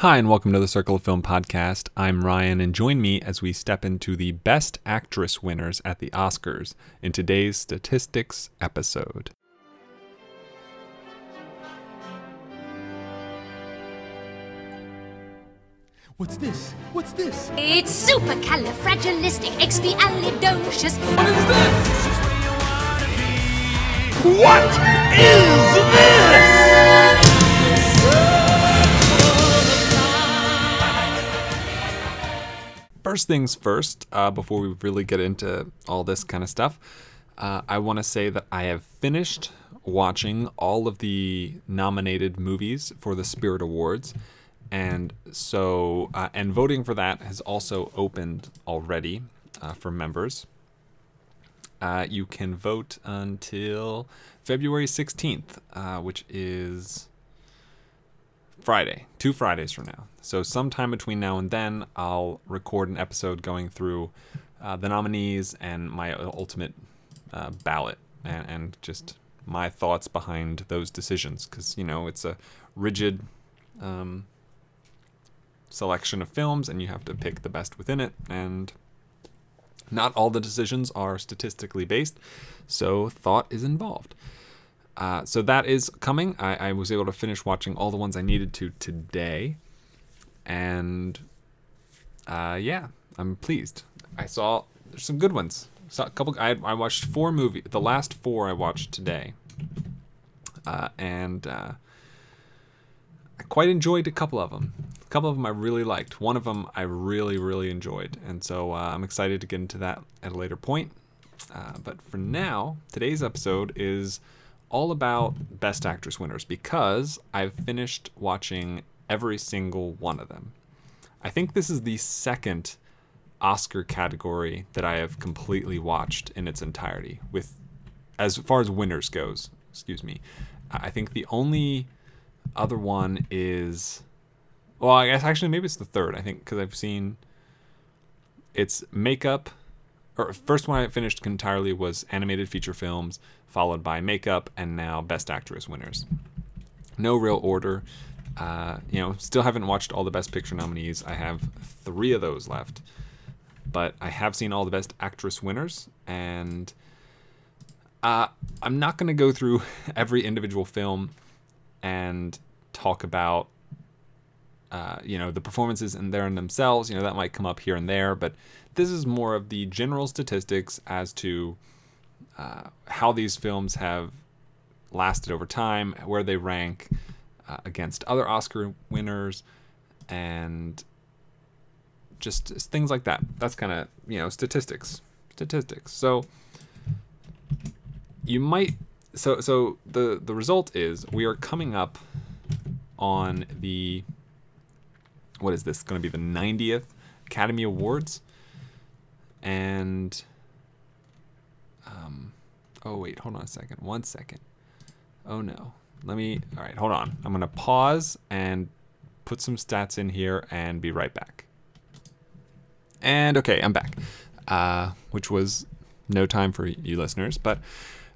Hi, and welcome to the Circle of Film podcast. I'm Ryan, and join me as we step into the Best Actress winners at the Oscars in today's statistics episode. What's this? What's this? It's supercalifragilisticexpialidocious. What is this? What is this? First things first, uh, before we really get into all this kind of stuff, uh, I want to say that I have finished watching all of the nominated movies for the Spirit Awards. And so, uh, and voting for that has also opened already uh, for members. Uh, you can vote until February 16th, uh, which is Friday, two Fridays from now. So, sometime between now and then, I'll record an episode going through uh, the nominees and my ultimate uh, ballot and, and just my thoughts behind those decisions. Because, you know, it's a rigid um, selection of films and you have to pick the best within it. And not all the decisions are statistically based, so thought is involved. Uh, so that is coming. I, I was able to finish watching all the ones I needed to today, and uh, yeah, I'm pleased. I saw there's some good ones. Saw a couple. I, I watched four movies. The last four I watched today, uh, and uh, I quite enjoyed a couple of them. A couple of them I really liked. One of them I really, really enjoyed, and so uh, I'm excited to get into that at a later point. Uh, but for now, today's episode is all about Best Actress winners because I've finished watching every single one of them. I think this is the second Oscar category that I have completely watched in its entirety. With as far as winners goes, excuse me, I think the only other one is well, I guess actually maybe it's the third. I think because I've seen it's makeup or first one I finished entirely was animated feature films, followed by makeup, and now Best Actress winners. No real order. Uh, you know, still haven't watched all the Best Picture nominees. I have three of those left, but I have seen all the Best Actress winners, and uh, I'm not going to go through every individual film and talk about uh, you know the performances in there in themselves you know that might come up here and there but this is more of the general statistics as to uh, how these films have lasted over time where they rank uh, against other oscar winners and just, things like that. That's kind of you know statistics statistics. So you might so so the the result is we are coming up on the what is this going to be the 90th Academy Awards and um oh wait hold on a second one second. Oh no. Let me all right hold on. I'm to pause and put some stats in here and be right back. And okay I'm back. Uh which was no time for you listeners but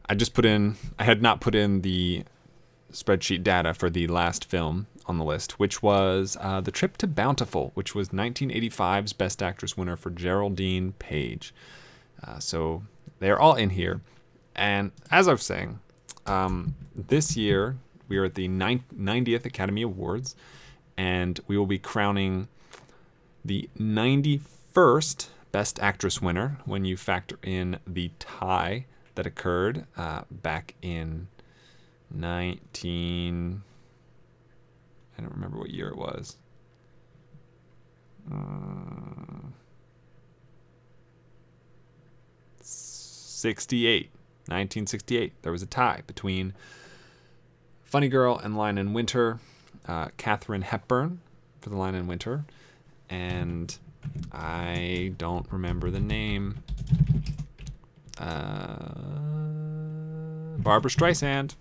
I just put in I had not put in the spreadsheet data for the last film on the list, which was uh, The Trip to Bountiful, which was 1985's Best Actress winner for Geraldine Page. Uh, so they're all in here. And as I was saying, um, this year we are at the 90th Academy Awards, and we will be crowning the 91st Best Actress winner when you factor in the tie that occurred uh, back in 19 I don't remember what year it was. Uh, 68. 1968. There was a tie between Funny Girl and Lion in Winter. Uh, Hepburn for the Lion in Winter. And I don't remember the name. Uh, Barbra Streisand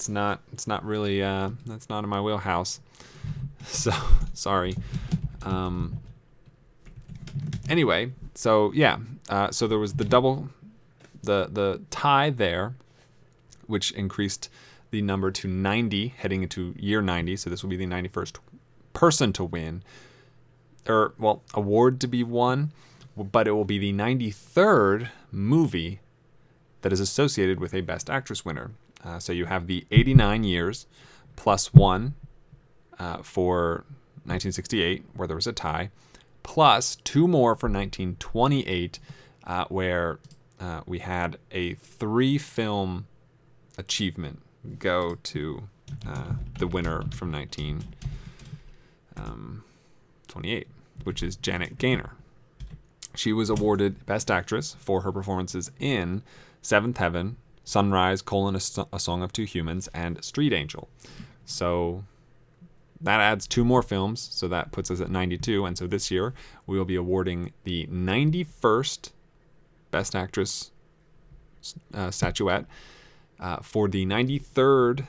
it's not it's not really uh, that's not in my wheelhouse. So sorry. Um, anyway, so yeah, uh, so there was the double, the the tie there, which increased the number to 90 heading into year 90. So this will be the 91st person to win, or well, award to be won, but it will be the 93rd movie that is associated with a Best Actress winner. Uh, so you have the 89 years plus one uh, for 1968, where there was a tie, plus two more for 1928, uh, where uh, we had a three film achievement go to uh, the winner from 1928, um, which is Janet Gaynor. She was awarded Best Actress for her performances in Seventh Heaven, Sunrise, colon, a, a Song of Two Humans, and Street Angel. So that adds two more films, so that puts us at 92. And so this year we will be awarding the 91st Best Actress uh, statuette uh, for the 93rd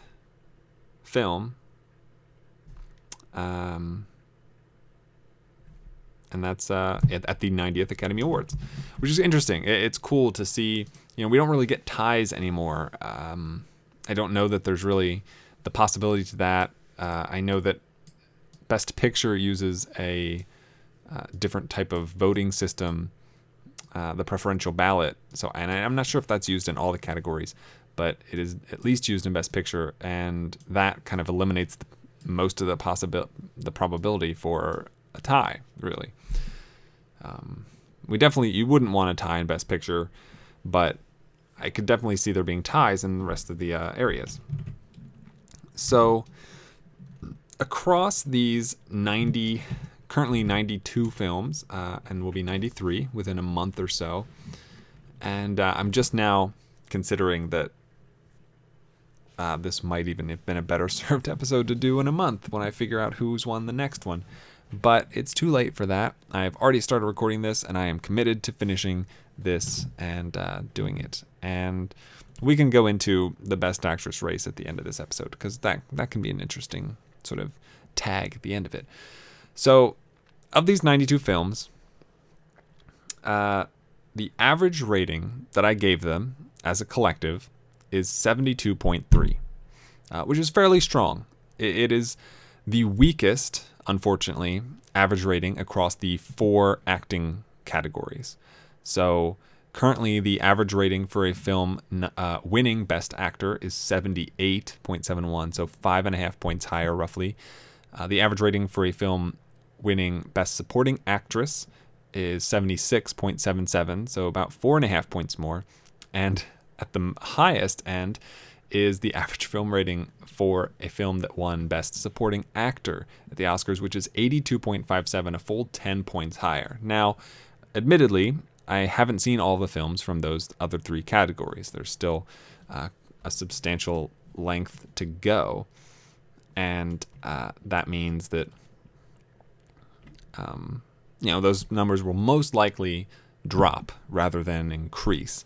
film. Um, and that's uh, at, the 90th Academy Awards, which is interesting. It, it's cool to see. You know, we don't really get ties anymore. Um, I don't know that there's really the possibility to that. Uh, I know that Best Picture uses a uh, different type of voting system, uh, the preferential ballot. So, and I, I'm not sure if that's used in all the categories, but it is at least used in Best Picture, and that kind of eliminates the, most of the possibility, the probability for a tie, really. Um, we definitely you wouldn't want a tie in Best Picture, but I could definitely see there being ties in the rest of the uh, areas. So across these 90, currently 92 films, uh, and will be 93 within a month or so, and uh, I'm just now considering that uh, this might even have been a better served episode to do in a month when I figure out who's won the next one but it's too late for that. I've already started recording this, and I am committed to finishing this and uh, doing it. And we can go into the best actress race at the end of this episode because that that can be an interesting sort of tag at the end of it. So, of these 92 films, uh, the average rating that I gave them as a collective is 72.3, uh, which is fairly strong. it, it is the weakest unfortunately, average rating across the four acting categories. So currently, the average rating for a film uh, winning Best Actor is 78.71, so five and a half points higher, roughly. Uh, the average rating for a film winning Best Supporting Actress is 76.77, so about four and a half points more. And at the highest end, is the average film rating for a film that won Best Supporting Actor at the Oscars, which is 82.57, a full 10 points higher. Now, admittedly, I haven't seen all the films from those other three categories. There's still uh, a substantial length to go, and uh, that means that um, you know those numbers will most likely drop rather than increase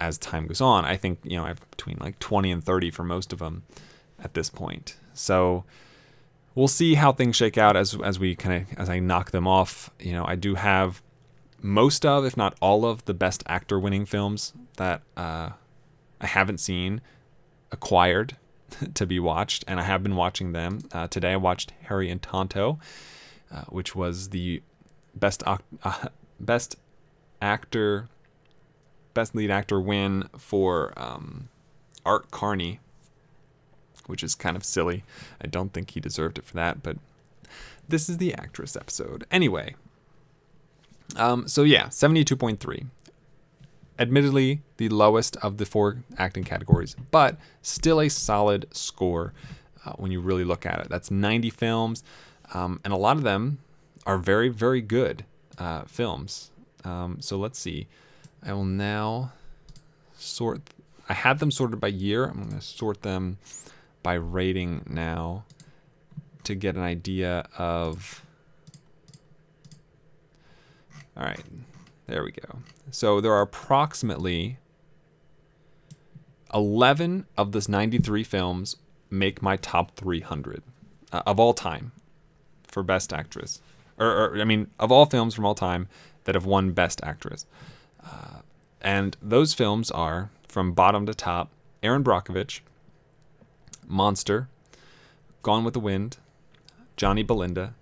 as time goes on. I think you know I have between like 20 and 30 for most of them at this point. So we'll see how things shake out as as we kind of as I knock them off. You know, I do have most of, if not all of, the best actor winning films that uh, I haven't seen acquired to be watched, and I have been watching them. Uh, today I watched Harry and Tonto, uh, which was the best uh, best actor Best Lead Actor win for um, Art Carney, which is kind of silly. I don't think he deserved it for that, but this is the actress episode. Anyway, um, so yeah, 72.3. Admittedly, the lowest of the four acting categories, but still a solid score uh, when you really look at it. That's 90 films, um, and a lot of them are very, very good uh, films. Um, so let's see. I will now sort. I had them sorted by year. I'm going to sort them by rating now to get an idea of. All right, there we go. So there are approximately 11 of this 93 films make my top 300 uh, of all time for Best Actress. Or, or, I mean, of all films from all time that have won Best Actress. Uh, and those films are, from bottom to top, Erin Brockovich, Monster, Gone with the Wind, Johnny Belinda,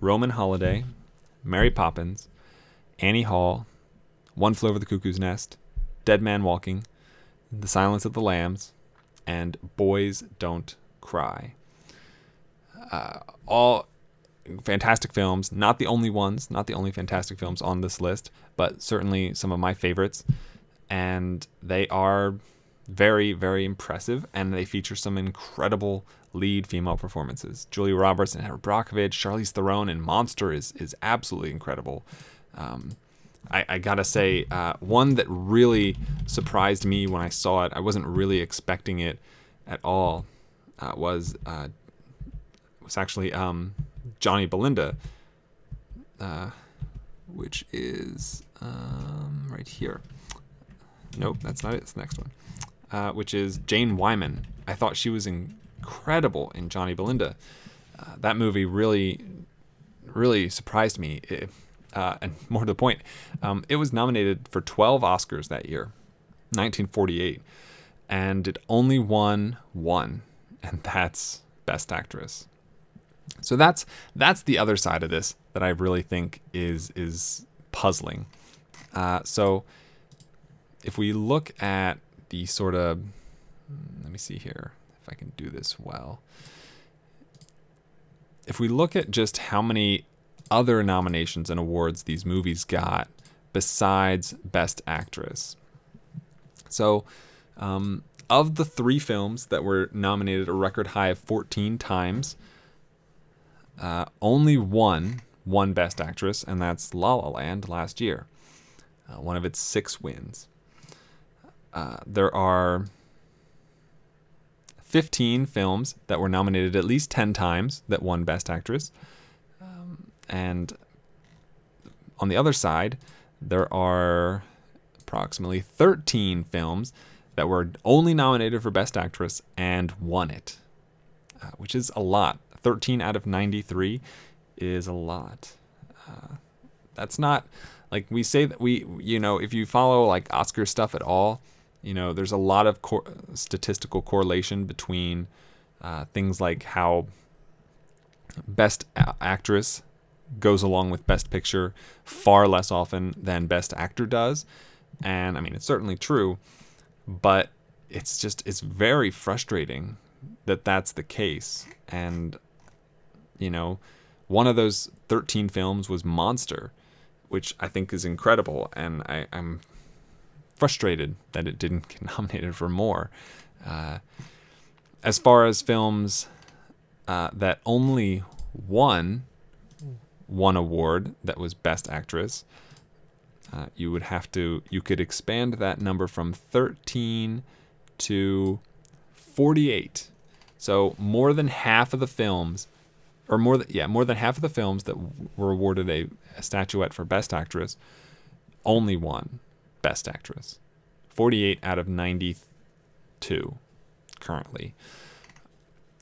Roman Holiday, Mary Poppins, Annie Hall, One Flew Over the Cuckoo's Nest, Dead Man Walking, The Silence of the Lambs, and Boys Don't Cry. Uh, all fantastic films, not the only ones, not the only fantastic films on this list, but certainly some of my favorites. And they are very, very impressive, and they feature some incredible lead female performances. Julia Roberts and Erin Brockovich, Charlize Theron and Monster is is absolutely incredible. Um, I, I, gotta say, uh, one that really surprised me when I saw it, I wasn't really expecting it at all, uh, was uh, was actually um, Johnny Belinda, uh, which is um, right here. Nope, that's not it. It's the next one, uh, which is Jane Wyman. I thought she was incredible in Johnny Belinda. Uh, that movie really, really surprised me. It, uh, and more to the point, um, it was nominated for 12 Oscars that year, 1948, and it only won one, and that's Best Actress. So that's that's the other side of this that I really think is is puzzling. Uh, so if we look at the sort of let me see here if I can do this well. If we look at just how many other nominations and awards these movies got besides Best Actress. So, um, of the three films that were nominated a record high of 14 times, uh, only one won Best Actress, and that's La La Land last year, uh, one of its six wins. Uh, there are 15 films that were nominated at least 10 times that won Best Actress. And on the other side, there are approximately 13 films that were only nominated for Best Actress and won it, uh, which is a lot. 13 out of 93 is a lot. Uh, that's not like we say that we, you know, if you follow like Oscar stuff at all, you know, there's a lot of statistical correlation between uh, things like how Best a- Actress goes along with Best Picture far less often than Best Actor does. And I mean, it's certainly true, but it's just, it's very frustrating that that's the case. And, you know, one of those 13 films was Monster, which I think is incredible. And I, I'm frustrated that it didn't get nominated for more. Uh, as far as films uh, that only won one award that was Best Actress, uh, you would have to you could expand that number from 13 to 48. So more than half of the films, or more than yeah, more than half of the films that were awarded a, a statuette for Best Actress, only won Best Actress. 48 out of 92 currently.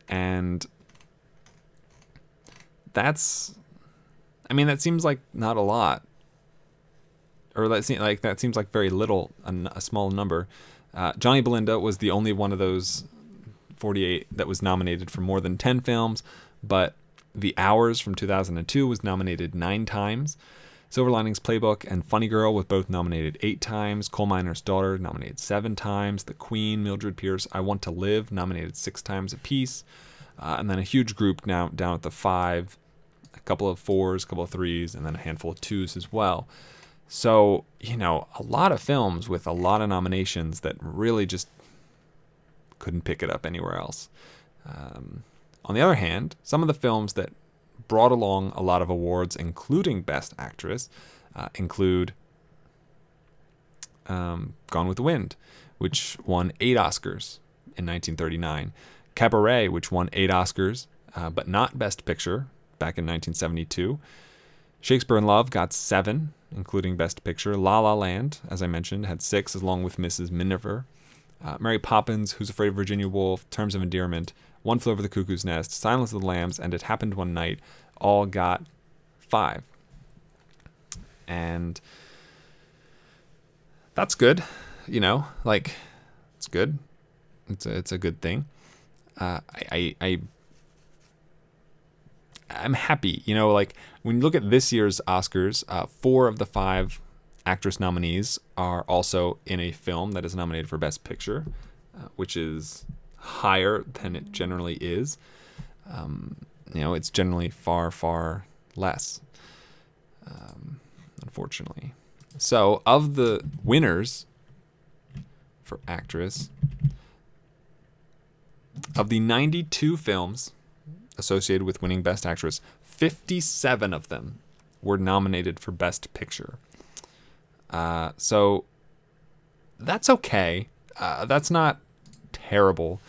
And that's I mean that seems like not a lot. Or that seems like that seems like very little, a, a small number. Uh, Johnny Belinda was the only one of those 48 that was nominated for more than 10 films, but The Hours from 2002 was nominated nine times. Silver Linings Playbook and Funny Girl was both nominated eight times. Coal Miner's Daughter nominated seven times. The Queen, Mildred Pierce, I Want to Live nominated six times apiece. Uh, and then a huge group now down at the five, couple of fours, a couple of threes, and then a handful of twos as well. So, you know, a lot of films with a lot of nominations that really just couldn't pick it up anywhere else. Um, on the other hand, some of the films that brought along a lot of awards, including Best Actress, uh, include um, Gone with the Wind, which won eight Oscars in 1939, Cabaret, which won eight Oscars, uh, but not Best Picture back in 1972. Shakespeare in Love got seven, including Best Picture. La La Land, as I mentioned, had six, along with Mrs. Miniver. Uh, Mary Poppins, Who's Afraid of Virginia Woolf, Terms of Endearment, One Flew Over the Cuckoo's Nest, Silence of the Lambs, and It Happened One Night all got five. And that's good, you know, like it's good. It's a, it's a good thing. Uh, I, I, I I'm happy. You know, like when you look at this year's Oscars, uh, four of the five actress nominees are also in a film that is nominated for Best Picture, uh, which is higher than it generally is. Um, you know, it's generally far, far less, um, unfortunately. So, of the winners for actress, of the 92 films associated with winning Best Actress, 57 of them were nominated for Best Picture. Uh, so that's okay. Uh, that's not terrible.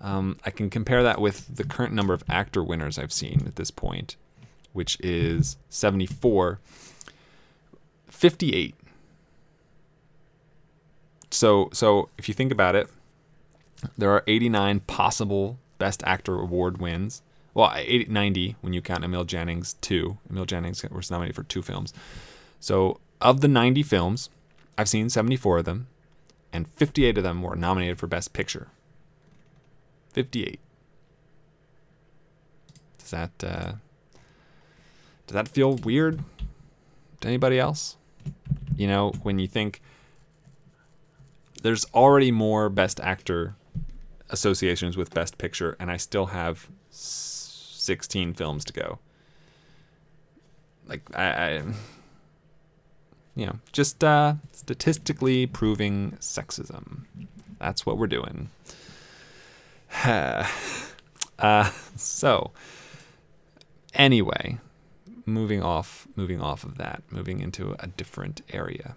Um, I can compare that with the current number of actor winners I've seen at this point, which is 74. 58. So, so if you think about it, there are 89 possible Best Actor award wins. Well, 80, 90 when you count Emil Jannings two. Emil Jannings was nominated for two films. So of the 90 films, I've seen 74 of them, and 58 of them were nominated for Best Picture. 58. Does that uh, does that feel weird to anybody else? You know, when you think there's already more Best Actor associations with Best Picture, and I still have 16 films to go. Like I, I you know, just uh, statistically proving sexism. That's what we're doing. uh, so, anyway, moving off, moving off of that, moving into a different area.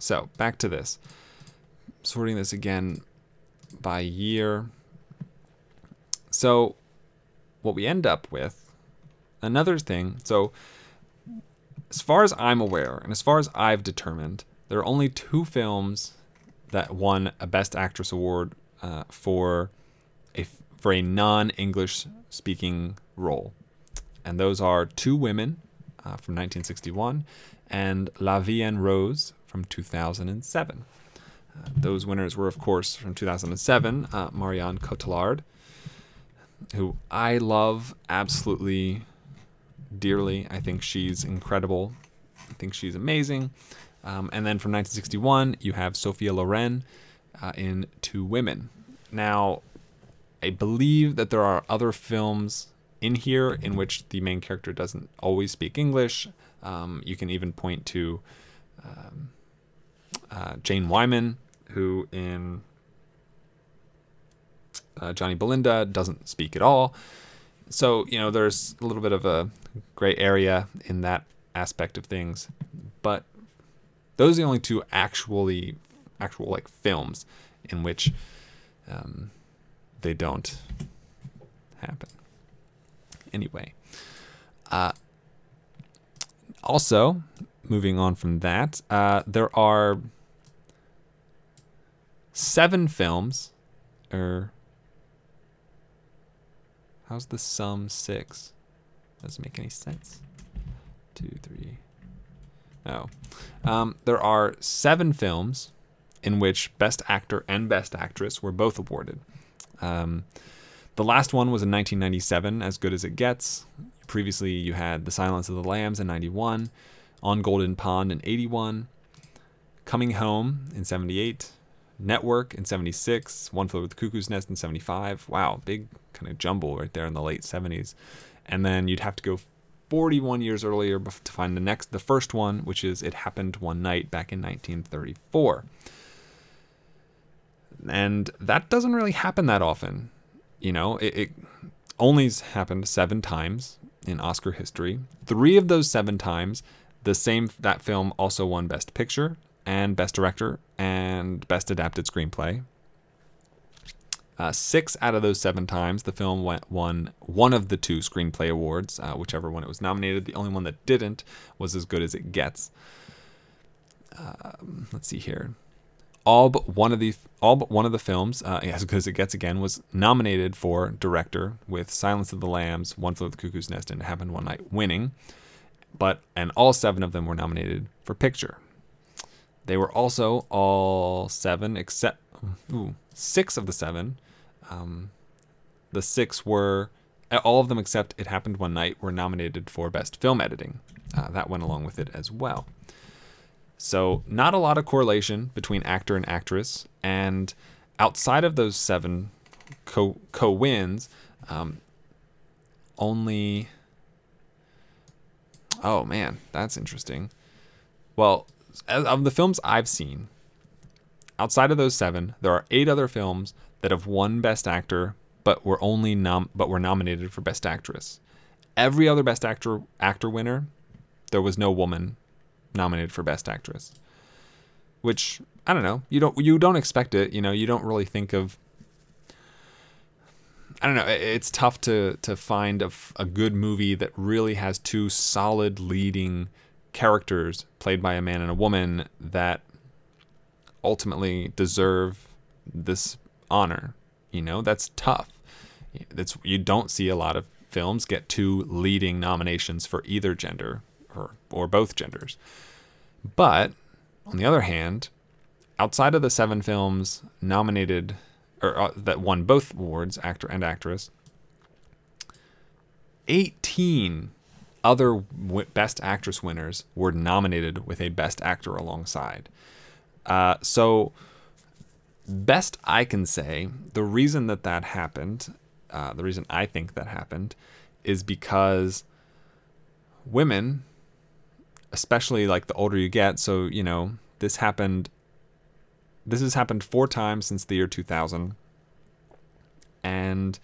So back to this, sorting this again by year. So, what we end up with, another thing. So, as far as I'm aware, and as far as I've determined, there are only two films that won a Best Actress award uh, for a for a non-English speaking role, and those are Two Women uh, from 1961 and La Vie en Rose from 2007. Uh, those winners were, of course, from 2007, uh, Marion Cotillard, who I love absolutely dearly. I think she's incredible. I think she's amazing. Um, and then from 1961, you have Sophia Loren uh, in Two Women. Now, I believe that there are other films in here in which the main character doesn't always speak English. Um, you can even point to um, uh, Jane Wyman, who in uh, Johnny Belinda doesn't speak at all. So, you know, there's a little bit of a gray area in that aspect of things. But those are the only two actually, actual like films in which um, they don't happen. Anyway, uh, also moving on from that, uh, there are seven films, or how's the sum six? Doesn't make any sense. Two, three. Oh. Um, there are seven films in which Best Actor and Best Actress were both awarded. Um, the last one was in 1997, As Good as It Gets. Previously, you had The Silence of the Lambs in 91, On Golden Pond in 81, Coming Home in 78, Network in 76, One Flew with the Cuckoo's Nest in 75. Wow, big kind of jumble right there in the late 70s. And then you'd have to go 41 years earlier to find the next, the first one, which is It Happened One Night back in 1934. And that doesn't really happen that often. You know, it, it only happened seven times in Oscar history. Three of those seven times, the same that film also won Best Picture and Best Director and Best Adapted Screenplay. Uh, six out of those seven times, the film went, won one of the two screenplay awards, uh, whichever one it was nominated. The only one that didn't was As Good as It Gets. Um, let's see here. All but one of the all but one of the films, uh, As Good as It Gets again, was nominated for director with Silence of the Lambs, One Flew of the Cuckoo's Nest, and It Happened One Night winning. But and all seven of them were nominated for picture. They were also all seven, except ooh, six of the seven. Um, the six were all of them except It Happened One Night were nominated for Best Film Editing. Uh, that went along with it as well. So, not a lot of correlation between actor and actress. And outside of those seven co wins, um, only. Oh man, that's interesting. Well, of the films I've seen, outside of those seven, there are eight other films that have won Best Actor, but were only nom- but were nominated for Best Actress. Every other Best Actor actor winner, there was no woman nominated for Best Actress. Which I don't know. You don't you don't expect it. You know, you don't really think of. I don't know. It's tough to to find a, a good movie that really has two solid leading characters played by a man and a woman that ultimately deserve this honor. You know, that's tough. That's you don't see a lot of films get two leading nominations for either gender or or both genders. But on the other hand, outside of the seven films nominated or uh, that won both awards, actor and actress, 18 other w- best actress winners were nominated with a best actor alongside. Uh, so best I can say, the reason that that happened, uh, the reason I think that happened, is because women, especially like the older you get, so you know this happened. This has happened four times since the year 2000, and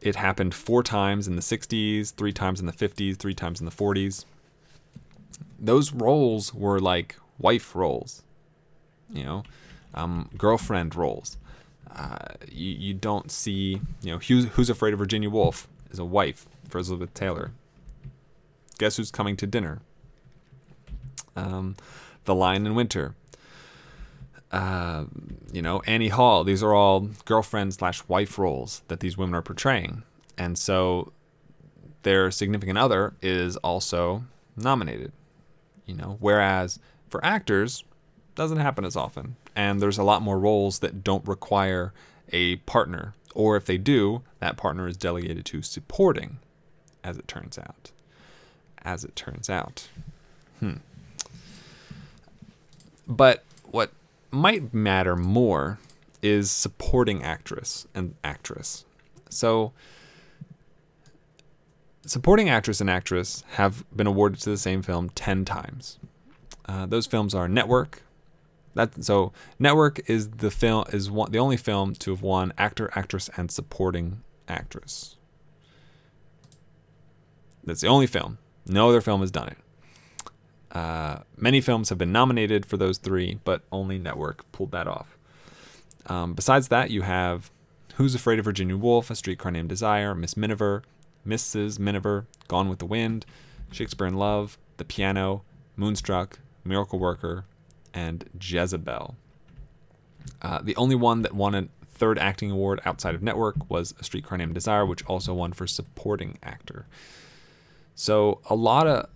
it happened four times in the 60s, three times in the 50s, three times in the 40s. Those roles were like wife roles, you know, um, girlfriend roles. Uh, you, you don't see, you know, who's, who's Afraid of Virginia Woolf is a wife for Elizabeth Taylor. Guess who's coming to dinner? Um, the Lion in Winter. Uh, you know, Annie Hall. These are all girlfriend slash wife roles that these women are portraying, and so their significant other is also nominated. You know, whereas for actors, doesn't happen as often, and there's a lot more roles that don't require a partner, or if they do, that partner is delegated to supporting, as it turns out. As it turns out. Hmm. But what might matter more is supporting actress and actress. So, supporting actress and actress have been awarded to the same film 10 times. Uh, those films are Network. That so Network is the film is one, the only film to have won actor, actress, and supporting actress. That's the only film. No other film has done it. Uh, many films have been nominated for those three, but only Network pulled that off. Um, besides that, you have Who's Afraid of Virginia Woolf, A Streetcar Named Desire, Miss Miniver, Mrs. Miniver, Gone with the Wind, Shakespeare in Love, The Piano, Moonstruck, Miracle Worker, and Jezebel. Uh, the only one that won a third acting award outside of Network was A Streetcar Named Desire, which also won for supporting actor. So a lot of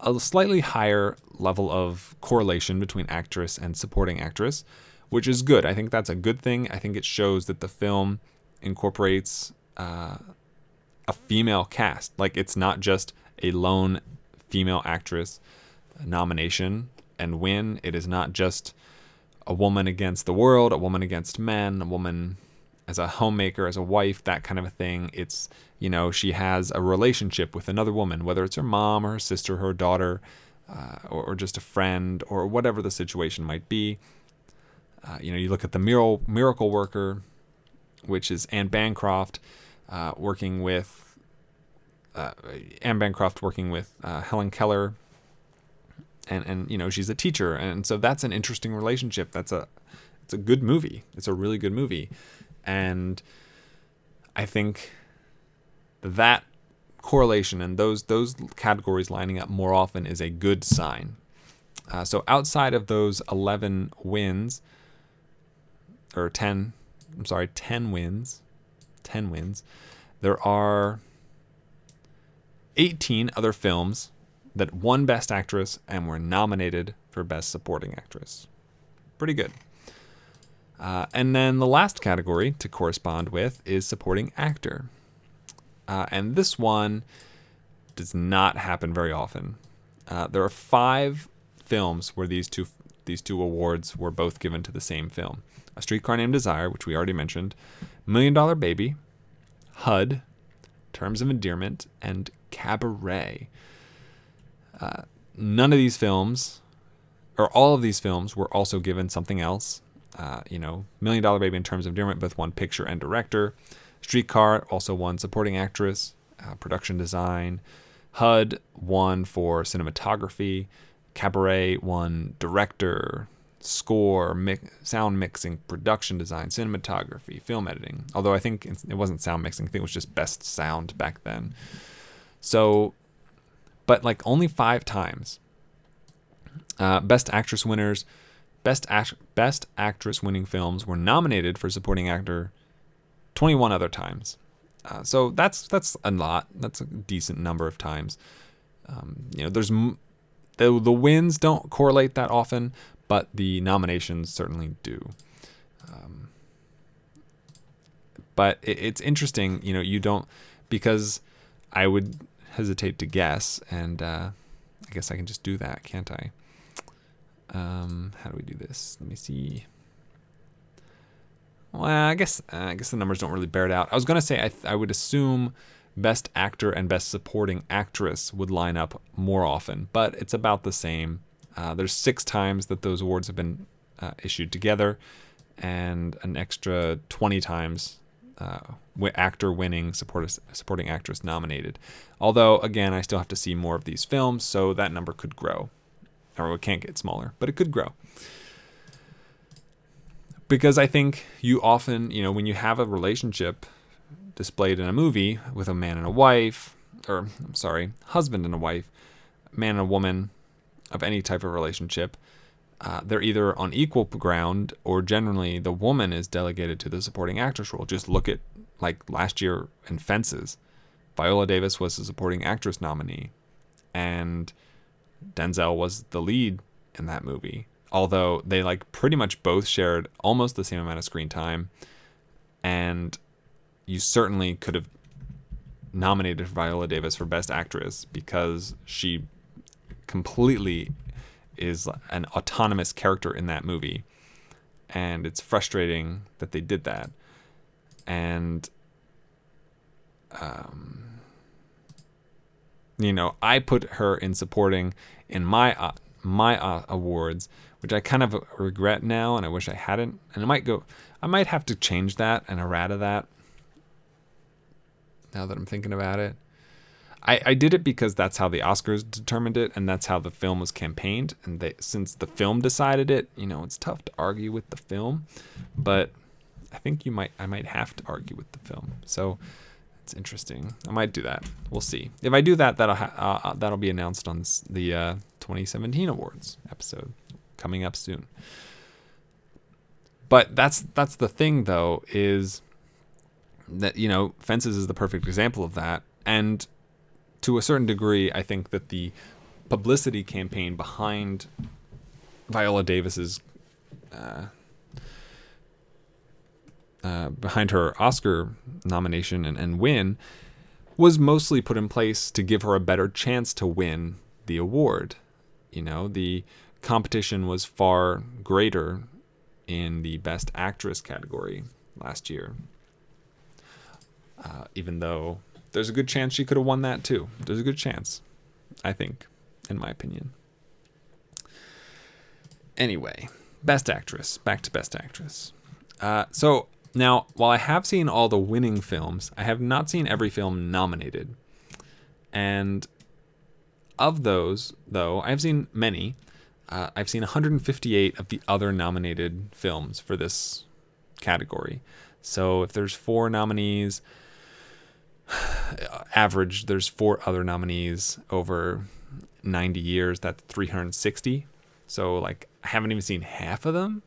a slightly higher level of correlation between actress and supporting actress, which is good. I think that's a good thing. I think it shows that the film incorporates uh, a female cast. Like it's not just a lone female actress nomination and win. It is not just a woman against the world, a woman against men, a woman as a homemaker, as a wife, that kind of a thing. It's, you know, she has a relationship with another woman, whether it's her mom or her sister, her daughter, uh, or, or just a friend, or whatever the situation might be. Uh, you know, you look at the Miracle, Miracle Worker, which is Anne Bancroft uh, working with uh, Anne Bancroft working with uh, Helen Keller, and and you know she's a teacher, and so that's an interesting relationship. That's a it's a good movie. It's a really good movie, and I think that correlation and those those categories lining up more often is a good sign. Uh, so outside of those 11 wins, or 10, I'm sorry, 10 wins, 10 wins, there are 18 other films that won Best Actress and were nominated for Best Supporting Actress. Pretty good. Uh, and then the last category to correspond with is Supporting Actor. uh, and this one does not happen very often. Uh, there are five films where these two these two awards were both given to the same film: A Streetcar Named Desire, which we already mentioned, Million Dollar Baby, HUD, Terms of Endearment, and Cabaret. None of these films, or all of these films, were also given something else. Uh, you know, Million Dollar Baby in Terms of Endearment both won picture and director. Streetcar also won supporting actress, uh, production design. HUD won for cinematography. Cabaret won director, score, mi- sound mixing, production design, cinematography, film editing. Although I think it wasn't sound mixing, I think it was just best sound back then. So, but like only five times. Uh, best actress winners, best act- best actress winning films were nominated for supporting actor 21 other times. Uh, so that's that's a lot. That's a decent number of times. Um, you know, there's m- the the wins don't correlate that often, but the nominations certainly do. Um, but it, it's interesting, you know, you don't because I would hesitate to guess, and uh, I guess I can just do that, can't I? Um, how do we do this? Let me see. Well, I guess uh, I guess the numbers don't really bear it out. I was gonna say I th- I would assume best actor and best supporting actress would line up more often, but it's about the same. Uh, there's six times that those awards have been uh, issued together, and an extra 20 times uh, actor winning, support, supporting actress nominated. Although, again, I still have to see more of these films, so that number could grow. Or it can't get smaller, but it could grow. Because I think you often, you know, when you have a relationship displayed in a movie with a man and a wife, or I'm sorry, husband and a wife, man and a woman of any type of relationship, uh, they're either on equal ground or generally the woman is delegated to the supporting actress role. Just look at like last year in Fences, Viola Davis was the supporting actress nominee, and Denzel was the lead in that movie. Although they like pretty much both shared almost the same amount of screen time, and you certainly could have nominated Viola Davis for Best Actress because she completely is an autonomous character in that movie. And it's frustrating that they did that. And, um, you know, I put her in supporting in my uh, my uh, awards, which I kind of regret now, and I wish I hadn't. And I might go, I might have to change that and errata that now that I'm thinking about it. I, I did it because that's how the Oscars determined it, and that's how the film was campaigned. And they, since the film decided it, you know, it's tough to argue with the film, but I think you might, I might have to argue with the film. So it's interesting. I might do that. We'll see. If I do that, that'll ha- uh, that'll be announced on the uh, 2017 awards episode coming up soon. But that's that's the thing, though, is that you know fences is the perfect example of that and to a certain degree i think that the publicity campaign behind viola davis's uh, uh, behind her oscar nomination and, and win was mostly put in place to give her a better chance to win the award. You know the competition was far greater in the best actress category last year. Uh, even though there's a good chance she could have won that too. There's a good chance, I think, in my opinion. Anyway, Best Actress. Back to Best Actress. Uh, so now, while I have seen all the winning films, I have not seen every film nominated. And of those, though, I've seen many. Uh, I've seen 158 of the other nominated films for this category. So if there's four nominees, average there's four other nominees over 90 years that's 360 so like i haven't even seen half of them.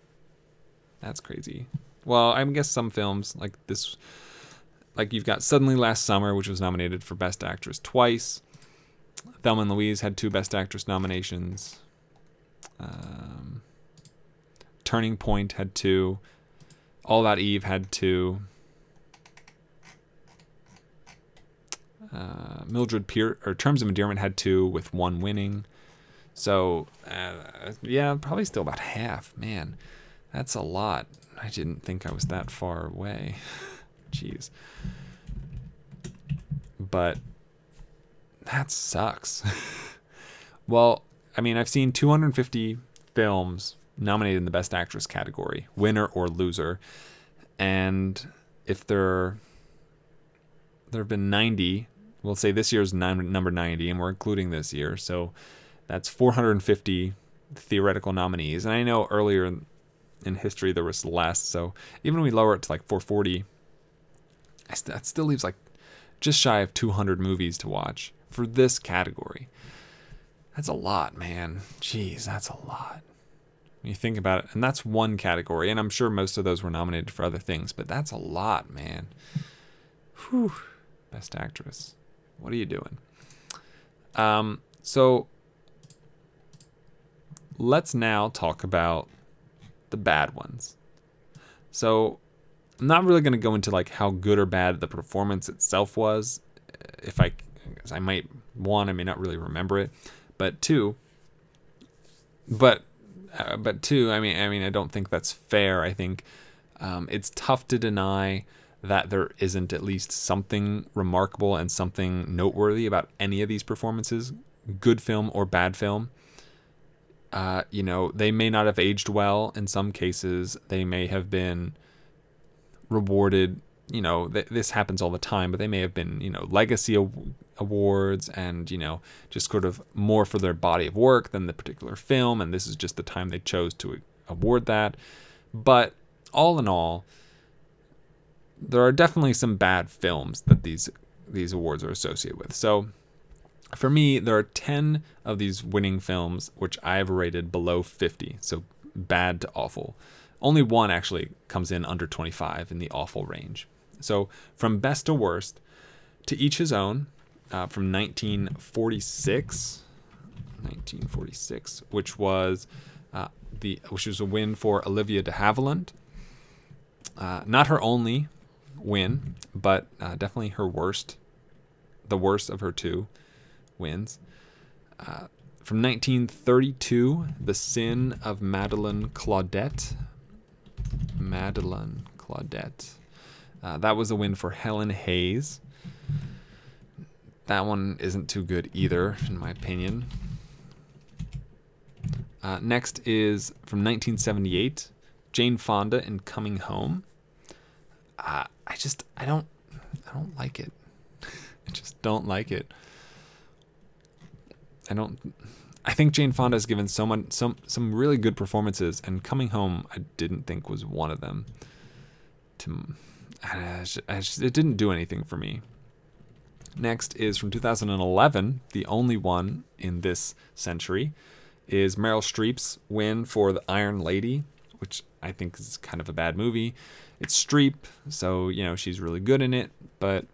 That's crazy. Well i guess some films like this like you've got suddenly last summer which was nominated for best actress twice. Thelma and louise had two best actress nominations. Um, turning point had two. All about eve had two Uh, Mildred Pier or Terms of Endearment had two, with one winning. So uh, yeah, probably still about half. Man, that's a lot. I didn't think I was that far away. Jeez. But that sucks. well, I mean, I've seen 250 films nominated in the Best Actress category, winner or loser, and if there there have been 90, we'll say this year's number 90, and we're including this year, so that's 450 theoretical nominees. And I know earlier in, in history there was less, so even when we lower it to like 440, st- that still leaves like just shy of 200 movies to watch for this category. That's a lot, man. Jeez, that's a lot. When you think about it, and that's one category, and I'm sure most of those were nominated for other things, but that's a lot, man. Whew. Best actress. What are you doing? Um, so let's now talk about the bad ones. So I'm not really going to go into like how good or bad the performance itself was. If I, I might one, I may not really remember it, but two, but uh, but two, I mean, I mean, I don't think that's fair. I think um, it's tough to deny that there isn't at least something remarkable and something noteworthy about any of these performances, good film or bad film. Uh, you know, they may not have aged well in some cases. They may have been rewarded. You know, th- this happens all the time, but they may have been, you know, legacy awards and, you know, just sort of more for their body of work than the particular film. And this is just the time they chose to award that. But all in all, there are definitely some bad films that these these awards are associated with. So for me, there are 10 of these winning films which I've rated below 50, so bad to awful. Only one actually comes in under 25 in the awful range. So from best to worst, to each his own, uh, from 1946, 1946, which was uh, the which was a win for Olivia de Havilland. Uh, not her only win, but uh, definitely her worst, the worst of her two wins. Uh, from 1932, The Sin of Madelon Claudet. Madelon Claudet. Uh, that was a win for Helen Hayes. That one isn't too good either, in my opinion. Uh, next is from 1978, Jane Fonda in Coming Home. Uh, I just I don't I don't like it. I just don't like it. I don't. I think Jane Fonda has given someone some some really good performances, and Coming Home I didn't think was one of them. To, I just, I just, it didn't do anything for me. Next is from 2011, the only one in this century, is Meryl Streep's win for The Iron Lady, which I think is kind of a bad movie. It's Streep, so you know she's really good in it, but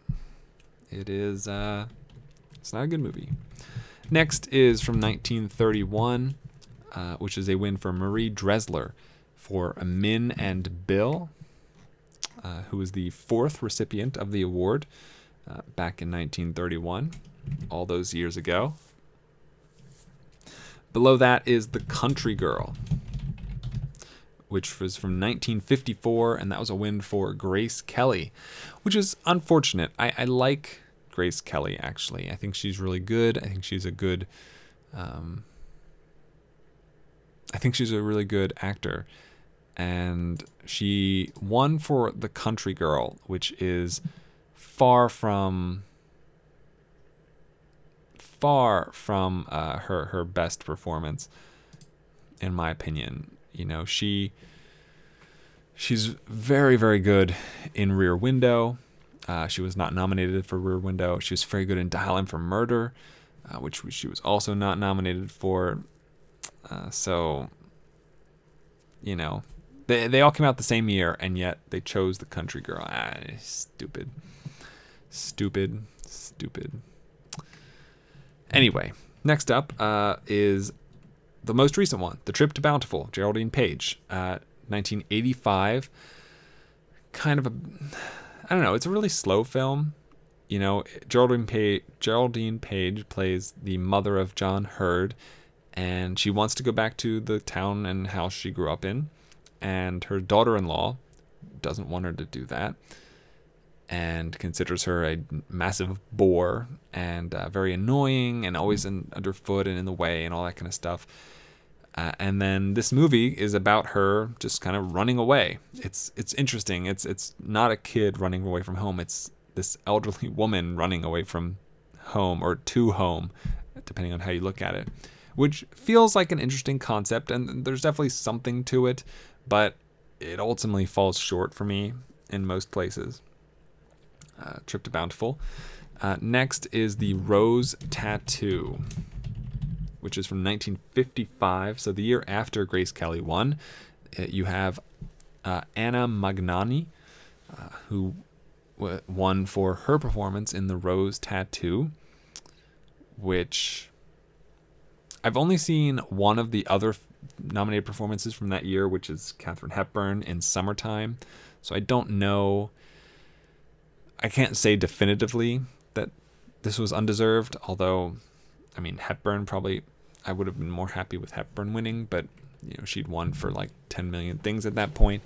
it is uh, it's not a good movie. Next is from 1931, uh, which is a win for Marie Dressler for Min and Bill, uh, who was the fourth recipient of the award uh, back in 1931, all those years ago. Below that is The Country Girl, which was from 1954, and that was a win for Grace Kelly, which is unfortunate. I, I like Grace Kelly, actually. I think she's really good. I think she's a good. Um, I think she's a really good actor. And she won for The Country Girl, which is far from far from uh, her her best performance in my opinion you know she she's very very good in rear window uh, she was not nominated for Rear Window. She was very good in Dial for Murder, uh, which she was also not nominated for. Uh, so, you know, they they all came out the same year, and yet they chose the Country Girl. Ah, stupid, stupid, stupid. Anyway, next up uh, is the most recent one, The Trip to Bountiful, Geraldine Page, 1985. Uh, kind of a I don't know. It's a really slow film. you know, Geraldine Page, Geraldine Page plays the mother of John Heard, and she wants to go back to the town and house she grew up in, and her daughter-in-law doesn't want her to do that, and considers her a massive bore and uh, very annoying and always in, underfoot and in the way and all that kind of stuff. Uh, and then this movie is about her just kind of running away. It's it's interesting. It's it's not a kid running away from home. It's this elderly woman running away from home or to home, depending on how you look at it, which feels like an interesting concept. And there's definitely something to it, but it ultimately falls short for me in most places. Uh, Trip to Bountiful. Uh, next is the Rose Tattoo which is from 1955, so the year after Grace Kelly won. Uh, you have uh, Anna Magnani, uh, who w- won for her performance in The Rose Tattoo, which I've only seen one of the other f- nominated performances from that year, which is Katharine Hepburn in Summertime. So I don't know. I can't say definitively that this was undeserved, although I mean, Hepburn probably, I would have been more happy with Hepburn winning, but you know, she'd won for like 10 million things at that point.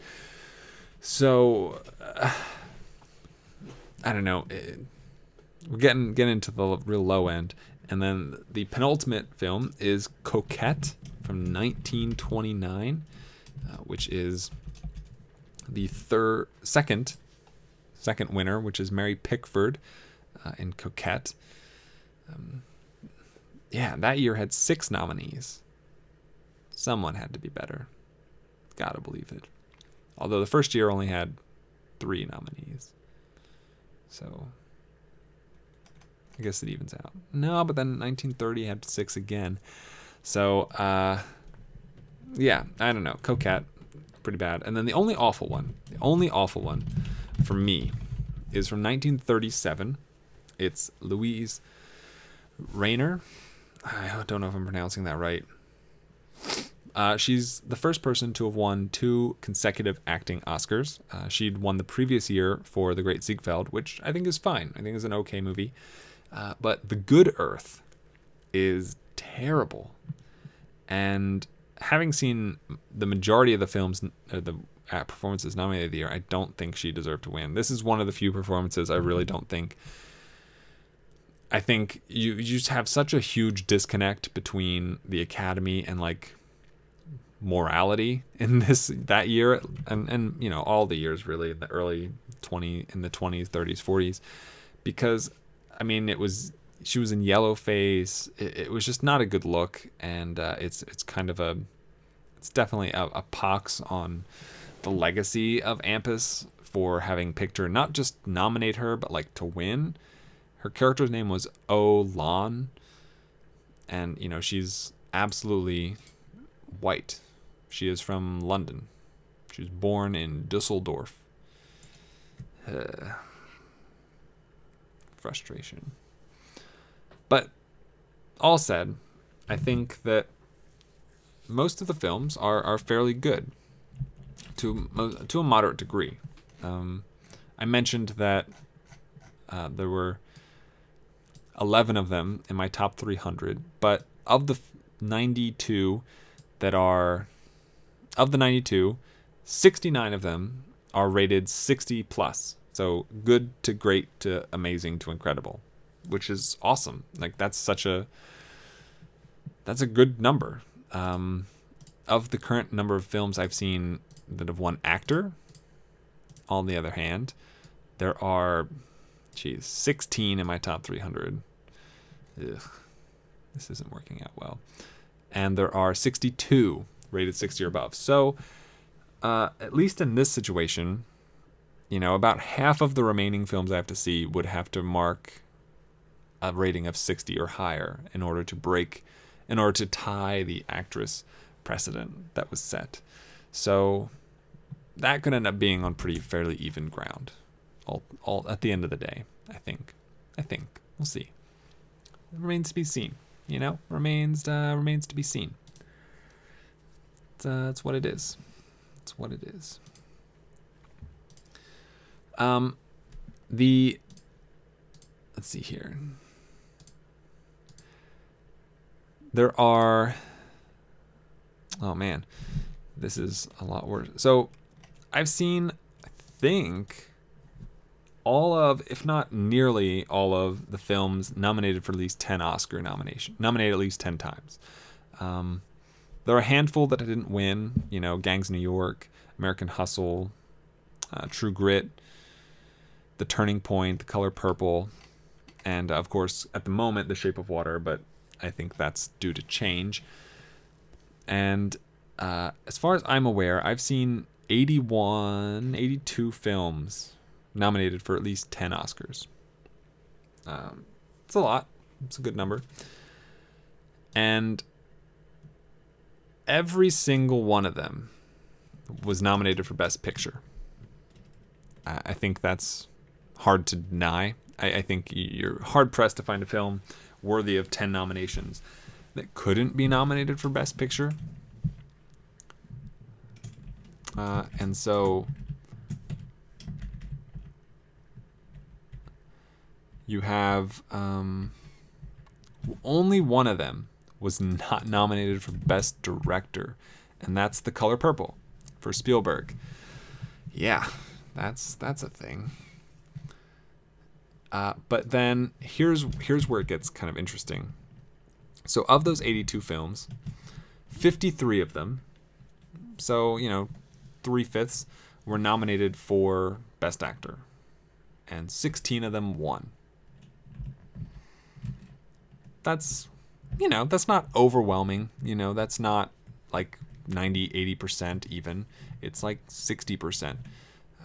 So, uh, I don't know. It, we're getting getting into the real low end, and then the penultimate film is Coquette from 1929, uh, which is the third, second, second winner, which is Mary Pickford uh, in Coquette. Um, yeah, that year had six nominees. Someone had to be better. Gotta believe it. Although the first year only had three nominees. So I guess it evens out. No, but then 1930 had six again. So, uh, yeah, I don't know. Coquette, pretty bad. And then the only awful one, the only awful one for me is from 1937. It's Luise Rainer I don't know if I'm pronouncing that right. Uh, she's the first person to have won two consecutive acting Oscars. Uh, she'd won the previous year for The Great Ziegfeld, which I think is fine. I think is an okay movie. Uh, but The Good Earth is terrible. And having seen the majority of the films, uh, the uh, performances nominated the year, I don't think she deserved to win. This is one of the few performances I really don't think I think you, you just have such a huge disconnect between the academy and like morality in this that year and and you know all the years really in the early 20 in the 20s 30s 40s because I mean it was she was in yellow face. It, it was just not a good look and uh, it's it's kind of a it's definitely a, a pox on the legacy of AMPAS for having picked her not just nominate her but like to win her character's name was O Lan, and you know she's absolutely white. She is from London. She was born in Dusseldorf. Uh, frustration. But all said, I think that most of the films are, are fairly good to to a moderate degree. Um, I mentioned that uh, there were 11 of them in my top 300. But of the 92 that are, of the 92, 69 of them are rated 60 plus. So good to great to amazing to incredible, which is awesome. Like that's such a, that's a good number. Um, of the current number of films I've seen that have won actor, on the other hand, there are Geez, 16 in my top 300. Ugh, this isn't working out well. And there are 62 rated 60 or above. So, uh, at least in this situation, you know, about half of the remaining films I have to see would have to mark a rating of 60 or higher in order to break, in order to tie the actress precedent that was set. So, that could end up being on pretty fairly even ground all, all at the end of the day. I think. I think we'll see. It remains to be seen. You know, remains uh, remains to be seen. It's, uh, it's what it is. It's what it is. Um, the let's see here. There are. Oh man, this is a lot worse. So, I've seen, I think, all of, if not nearly all of the films nominated for at least 10 Oscar nomination, nominated at least 10 times. Um, there are a handful that I didn't win, you know, Gangs New York, American Hustle, uh, True Grit, The Turning Point, The Color Purple, and of course, at the moment, The Shape of Water, but I think that's due to change. And uh, as far as I'm aware, I've seen 81, 82 films nominated for at least 10 Oscars. Um, it's a lot. It's a good number. And every single one of them was nominated for Best Picture. I think that's hard to deny. I, I think you're hard pressed to find a film worthy of 10 nominations that couldn't be nominated for Best Picture. Uh, and so you have um, only one of them was not nominated for Best Director, and that's The Color Purple for Spielberg. Yeah, that's that's a thing. Uh, but then here's here's where it gets kind of interesting. So of those 82 films, 53 of them, so you know, three fifths, were nominated for Best Actor, and 16 of them won. That's, you know, that's not overwhelming. You know, that's not like 90, 80% even. It's like 60%.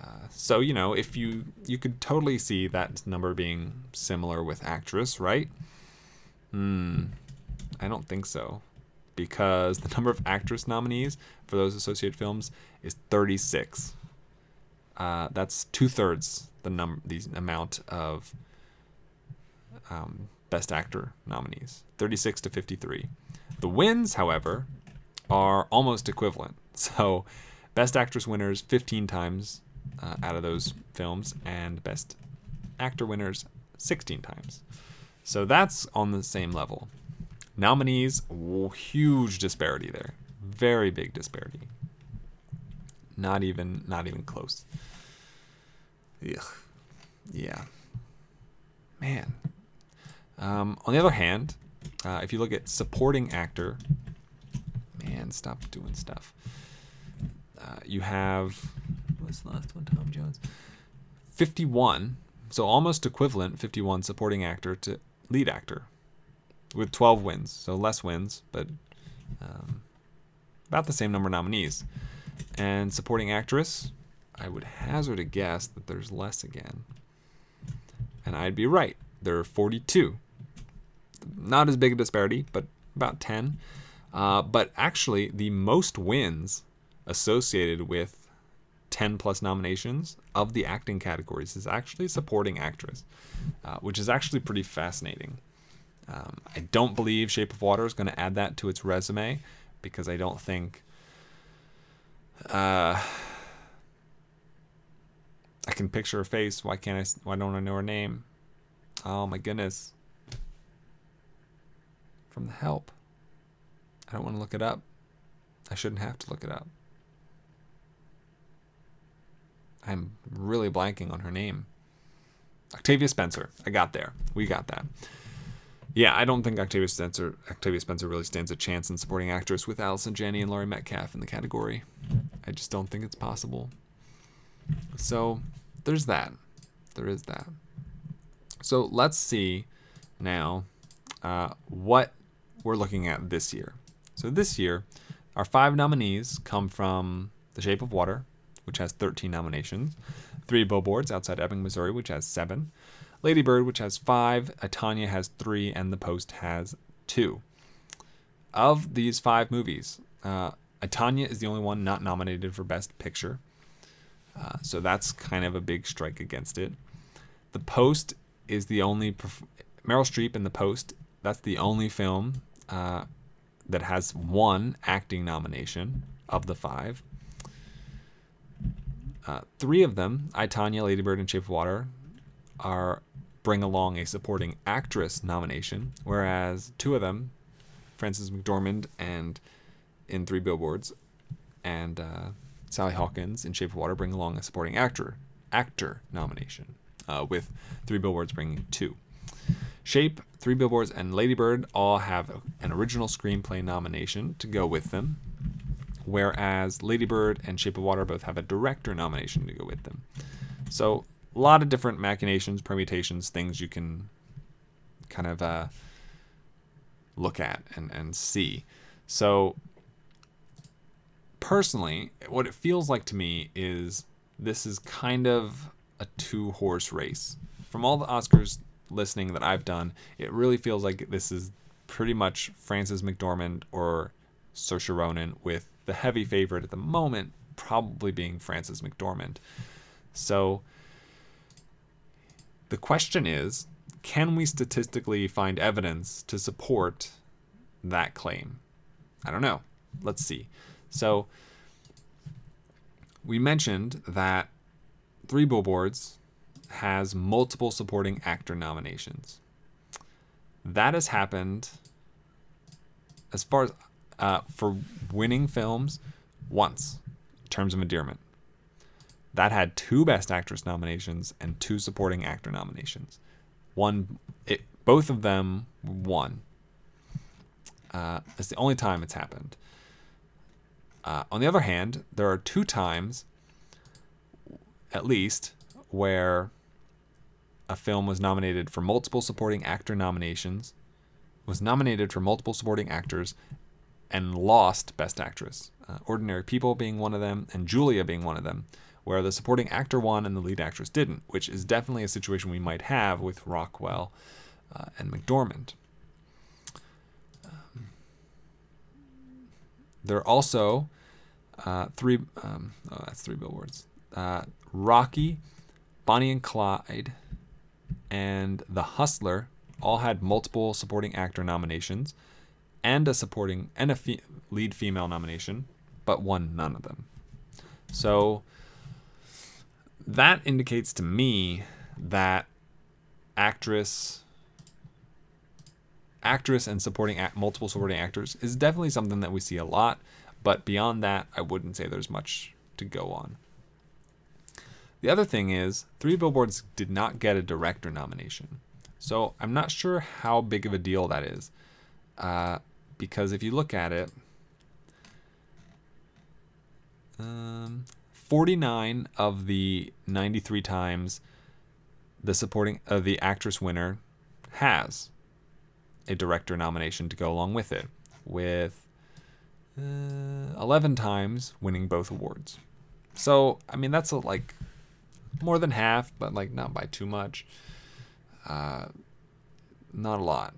Uh, so you know, if you you could totally see that number being similar with actress, right? Hmm, I don't think so, because the number of actress nominees for those associated films is 36. Uh, that's two thirds the num the amount of um, best actor nominees, 36 to 53. The wins, however, are almost equivalent. So, best actress winners 15 times uh, out of those films, and best actor winners 16 times. So that's on the same level. Nominees, huge disparity there, very big disparity. Not even, not even close. Ugh. Yeah. Man. Um, on the other hand, uh, if you look at supporting actor, man, stop doing stuff. Uh, you have what's the last one? Tom Jones. 51, so almost equivalent, 51 supporting actor to lead actor with 12 wins. So less wins, but um, about the same number of nominees. And supporting actress, I would hazard a guess that there's less again. And I'd be right. There are 42. Not as big a disparity, but about 10. Uh, but actually, the most wins associated with 10 plus nominations of the acting categories is actually supporting actress, uh, which is actually pretty fascinating. Um, I don't believe Shape of Water is going to add that to its resume because I don't think. Uh, I can picture her face. Why can't I? Why don't I know her name? Oh my goodness. From the help. I don't want to look it up. I shouldn't have to look it up. I'm really blanking on her name. Octavia Spencer. I got there. We got that. Yeah, I don't think Octavia Spencer Octavia Spencer really stands a chance in supporting actress with Allison Janney and Laurie Metcalf in the category. I just don't think it's possible. So there's that. There is that. So let's see now uh, what we're looking at this year. So this year, our five nominees come from The Shape of Water, which has 13 nominations, Three Billboards Outside Ebbing, Missouri, which has seven, Lady Bird, which has five, I, Tonya has three, and The Post has two. Of these five movies, uh, I, Tonya is the only one not nominated for Best Picture. Uh, so that's kind of a big strike against it. The Post is the only perf- Meryl Streep in The Post. That's the only film uh, that has one acting nomination of the five. Uh, three of them, I, Tonya, Lady Bird, and Shape of Water, are bring along a supporting actress nomination, whereas two of them, Frances McDormand and in Three Billboards, and uh, Sally Hawkins in Shape of Water, bring along a supporting actor actor nomination, uh, with Three Billboards bringing two. Shape, Three Billboards, and Ladybird all have an original screenplay nomination to go with them, whereas Ladybird and Shape of Water both have a director nomination to go with them. So, a lot of different machinations, permutations, things you can kind of uh, look at and, and see. So, personally, what it feels like to me is this is kind of a two horse race. From all the Oscars listening that I've done, it really feels like this is pretty much Frances McDormand or Saoirse Ronan, with the heavy favorite at the moment probably being Frances McDormand. So the question is can we statistically find evidence to support that claim? I don't know. Let's see. So we mentioned that Three Billboards has multiple supporting actor nominations. That has happened as far as uh, for winning films once, Terms of Endearment. That had two Best Actress nominations and two Supporting Actor nominations. One, it, both of them won. Uh, it's the only time it's happened. Uh, on the other hand, there are two times, at least, where a film was nominated for multiple supporting actor nominations, was nominated for multiple supporting actors, and lost Best Actress. Uh, Ordinary People being one of them, and Julia being one of them, where the supporting actor won and the lead actress didn't, which is definitely a situation we might have with Rockwell uh, and McDormand. Um, there are also uh, three, um, oh, that's three billboards. Uh, Rocky, Bonnie and Clyde, and The Hustler all had multiple supporting actor nominations and a supporting and a fe- lead female nomination, but won none of them. So that indicates to me that actress actress and supporting act, multiple supporting actors is definitely something that we see a lot, but beyond that, I wouldn't say there's much to go on. The other thing is, Three Billboards did not get a director nomination. So I'm not sure how big of a deal that is. Uh, because if you look at it, um, 49 of the 93 times the supporting uh, the actress winner has a director nomination to go along with it, with uh, 11 times winning both awards. So, I mean, that's a, like more than half, but like not by too much. Uh, not a lot.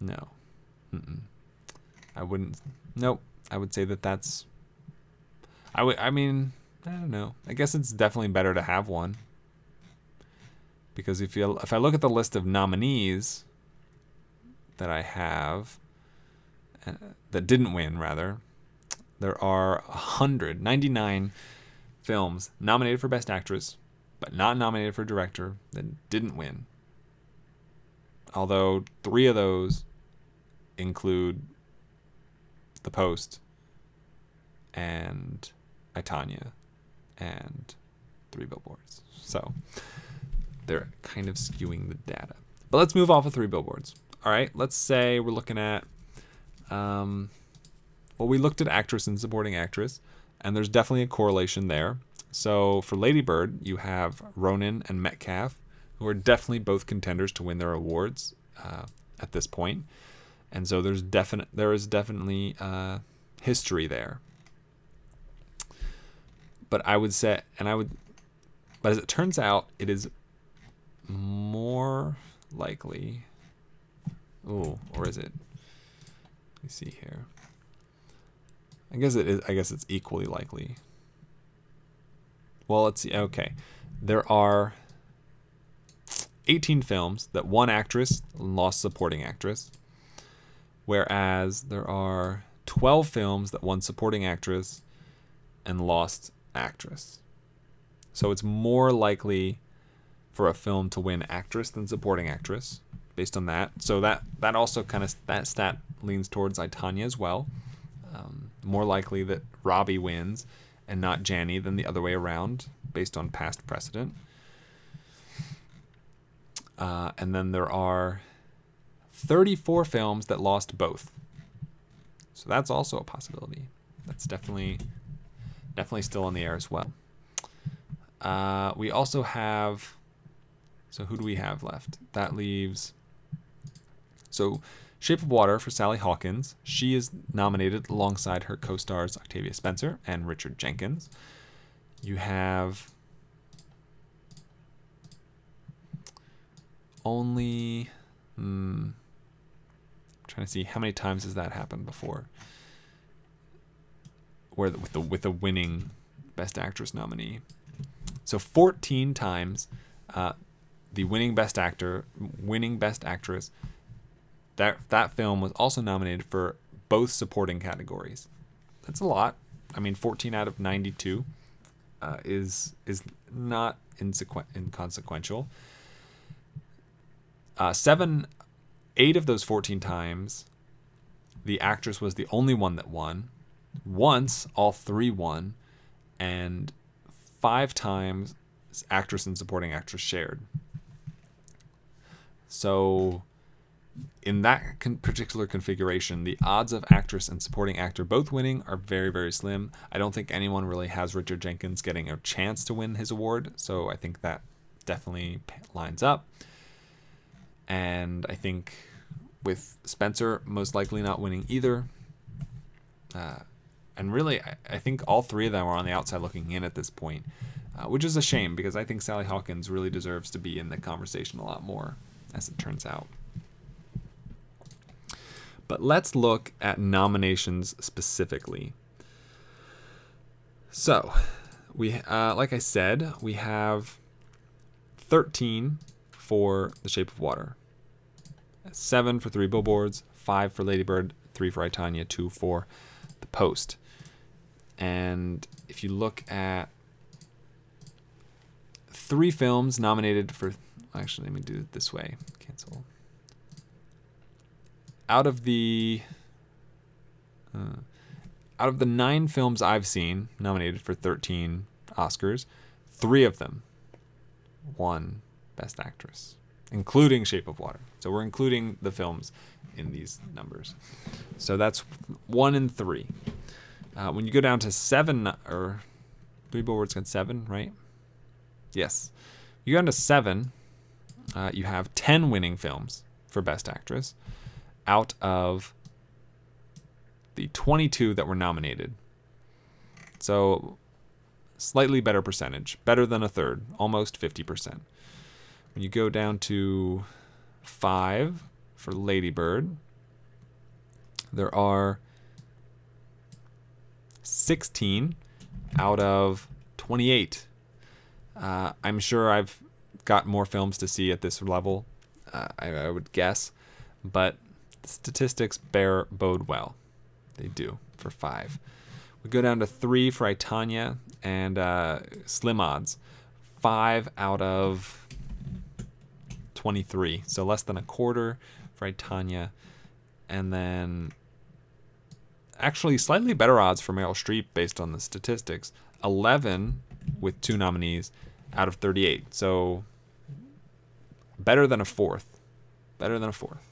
No. Mm-mm. I wouldn't. Nope. I would say that that's. I would. I mean, I don't know. I guess it's definitely better to have one. Because if you if I look at the list of nominees that I have uh, that didn't win, rather, there are 199 films nominated for Best Actress, but not nominated for Director that didn't win. Although three of those include The Post and I, Tonya and Three Billboards. So they're kind of skewing the data. But let's move off of Three Billboards. All right, let's say we're looking at, um, well, we looked at actress and supporting actress, and there's definitely a correlation there. So for Ladybird, you have Ronan and Metcalf, who are definitely both contenders to win their awards uh, at this point. And so there's definite there is definitely uh, history there. But I would say, and I would, but as it turns out, it is more likely. Oh, or is it? Let me see here. I guess it is. I guess it's equally likely. Well, let's see. Okay, there are 18 films that one actress lost supporting actress, whereas there are 12 films that won supporting actress and lost actress. So it's more likely for a film to win actress than supporting actress based on that. So that that also kind of that stat leans towards I, Tonya as well. Um, more likely that Robbie wins and not Janney than the other way around based on past precedent. Uh, and then there are 34 films that lost both. So that's also a possibility. That's definitely definitely still on the air as well. Uh, we also have. So who do we have left? That leaves. So, Shape of Water for Sally Hawkins. She is nominated alongside her co-stars Octavia Spencer and Richard Jenkins. You have only. Hmm, trying to see how many times has that happened before where the, with the with the winning best actress nominee so 14 times uh, the winning best actor winning best actress that that film was also nominated for both supporting categories that's a lot i mean 14 out of 92 uh, is is not insequ- inconsequential uh, seven eight of those 14 times, the actress was the only one that won. Once, all three won. And five times, actress and supporting actress shared. So, in that con- particular configuration, the odds of actress and supporting actor both winning are very, very slim. I don't think anyone really has Richard Jenkins getting a chance to win his award, so I think that definitely lines up. And I think with Spencer most likely not winning either. Uh, and really, I, I, think all three of them are on the outside looking in at this point, uh, which is a shame because I think Sally Hawkins really deserves to be in the conversation a lot more, as it turns out. But let's look at nominations specifically. So, we uh, like I said, we have 13 for The Shape of Water seven for three billboards, five for Ladybird, three for I, Tonya, two for the Post. And if you look at three films nominated for, actually, let me do it this way. Cancel. Out of the uh, out of the nine films I've seen nominated for 13 Oscars, three of them won Best Actress including Shape of Water. So we're including the films in these numbers. So that's one and three. Uh, when you go down to seven, or three billboards got seven, right? Yes. You go down to seven, uh, you have 10 winning films for Best Actress out of the 22 that were nominated. So slightly better percentage, better than a third, almost 50%. When you go down to five for Ladybird, there are 16 out of 28. Uh, I'm sure I've got more films to see at this level, uh, I, I, would guess, but statistics bear bode well. They do for five. We go down to three for I, Tonya and uh, Slim Odds. Five out of 23, so less than a quarter for Tonya, and then actually slightly better odds for Meryl Streep based on the statistics. 11 with two nominees out of 38, so better than a fourth. Better than a fourth.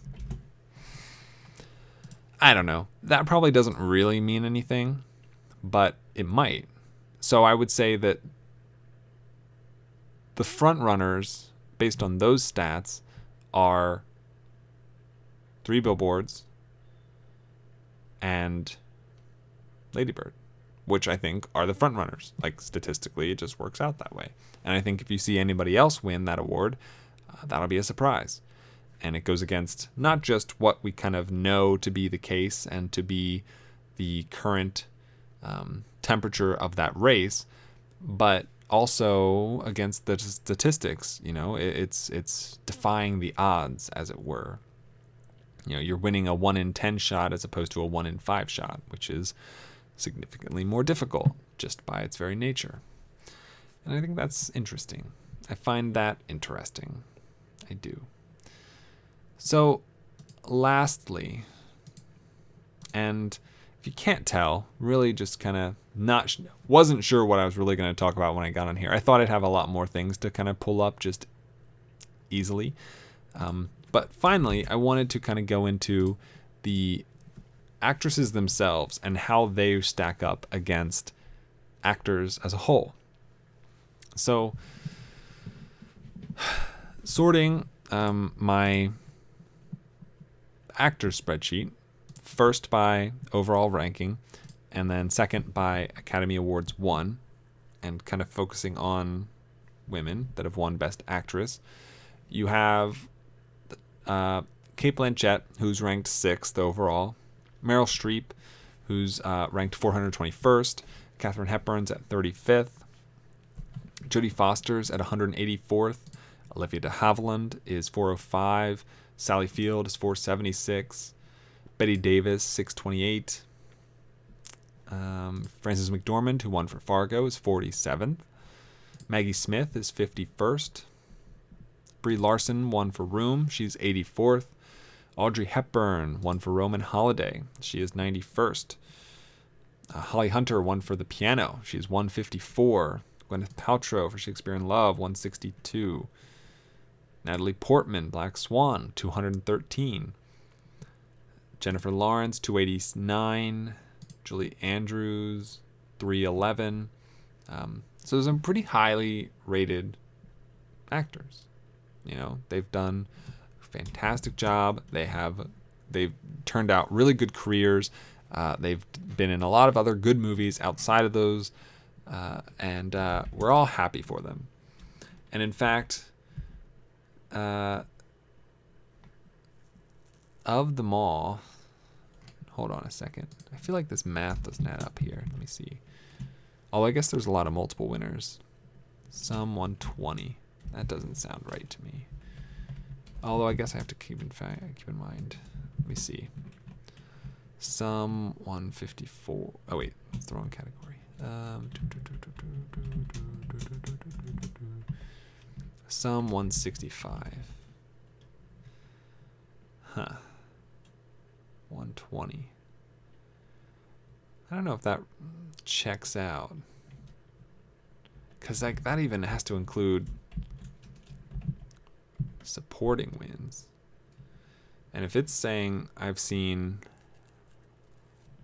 I don't know. That probably doesn't really mean anything, but it might. So I would say that the front runners based on those stats are three billboards and Ladybird, which I think are the front runners. Like statistically, it just works out that way. And I think if you see anybody else win that award, uh, that'll be a surprise. And it goes against not just what we kind of know to be the case and to be the current um, temperature of that race, but also against the statistics. You know, it's it's defying the odds, as it were. You know, you're winning a one in ten shot as opposed to a one in five shot, which is significantly more difficult just by its very nature. And I think that's interesting. I find that interesting. I do. So, lastly, and if you can't tell, really just kind of not wasn't sure what I was really going to talk about when I got on here. I thought I'd have a lot more things to kind of pull up just easily. Um, but finally, I wanted to kind of go into the actresses themselves and how they stack up against actors as a whole. So, sorting um, my actor spreadsheet, first by overall ranking, and then second by Academy Awards won, and kind of focusing on women that have won Best Actress. You have uh, Cate Blanchett, who's ranked sixth overall, Meryl Streep, who's uh, ranked 421st, Katharine Hepburn's at 35th, Jodie Foster's at 184th, Olivia de Havilland is 405, Sally Field is 476, Bette Davis 628, um, Frances McDormand, who won for Fargo, is 47th. Maggie Smith is 51st. Brie Larson won for Room. She's 84th. Audrey Hepburn won for Roman Holiday. She is 91st. Uh, Holly Hunter won for The Piano. She's 154. Gwyneth Paltrow for Shakespeare in Love, 162. Natalie Portman, Black Swan, 213. Jennifer Lawrence, 289. Julie Andrews, 311. Um, so some pretty highly rated actors. You know, they've done a fantastic job. They have they've turned out really good careers. Uh, they've been in a lot of other good movies outside of those, uh, and uh, we're all happy for them. And in fact, uh, of them all, hold on a second. I feel like this math doesn't add up here. Let me see. Oh, I guess there's a lot of multiple winners. Some 120. That doesn't sound right to me. Although I guess I have to keep in fact keep in mind. Let me see. Some 154. Oh wait, that's the wrong category. Um, some 165. Huh. 120. I don't know if that checks out. Cause like that even has to include supporting wins. And if it's saying I've seen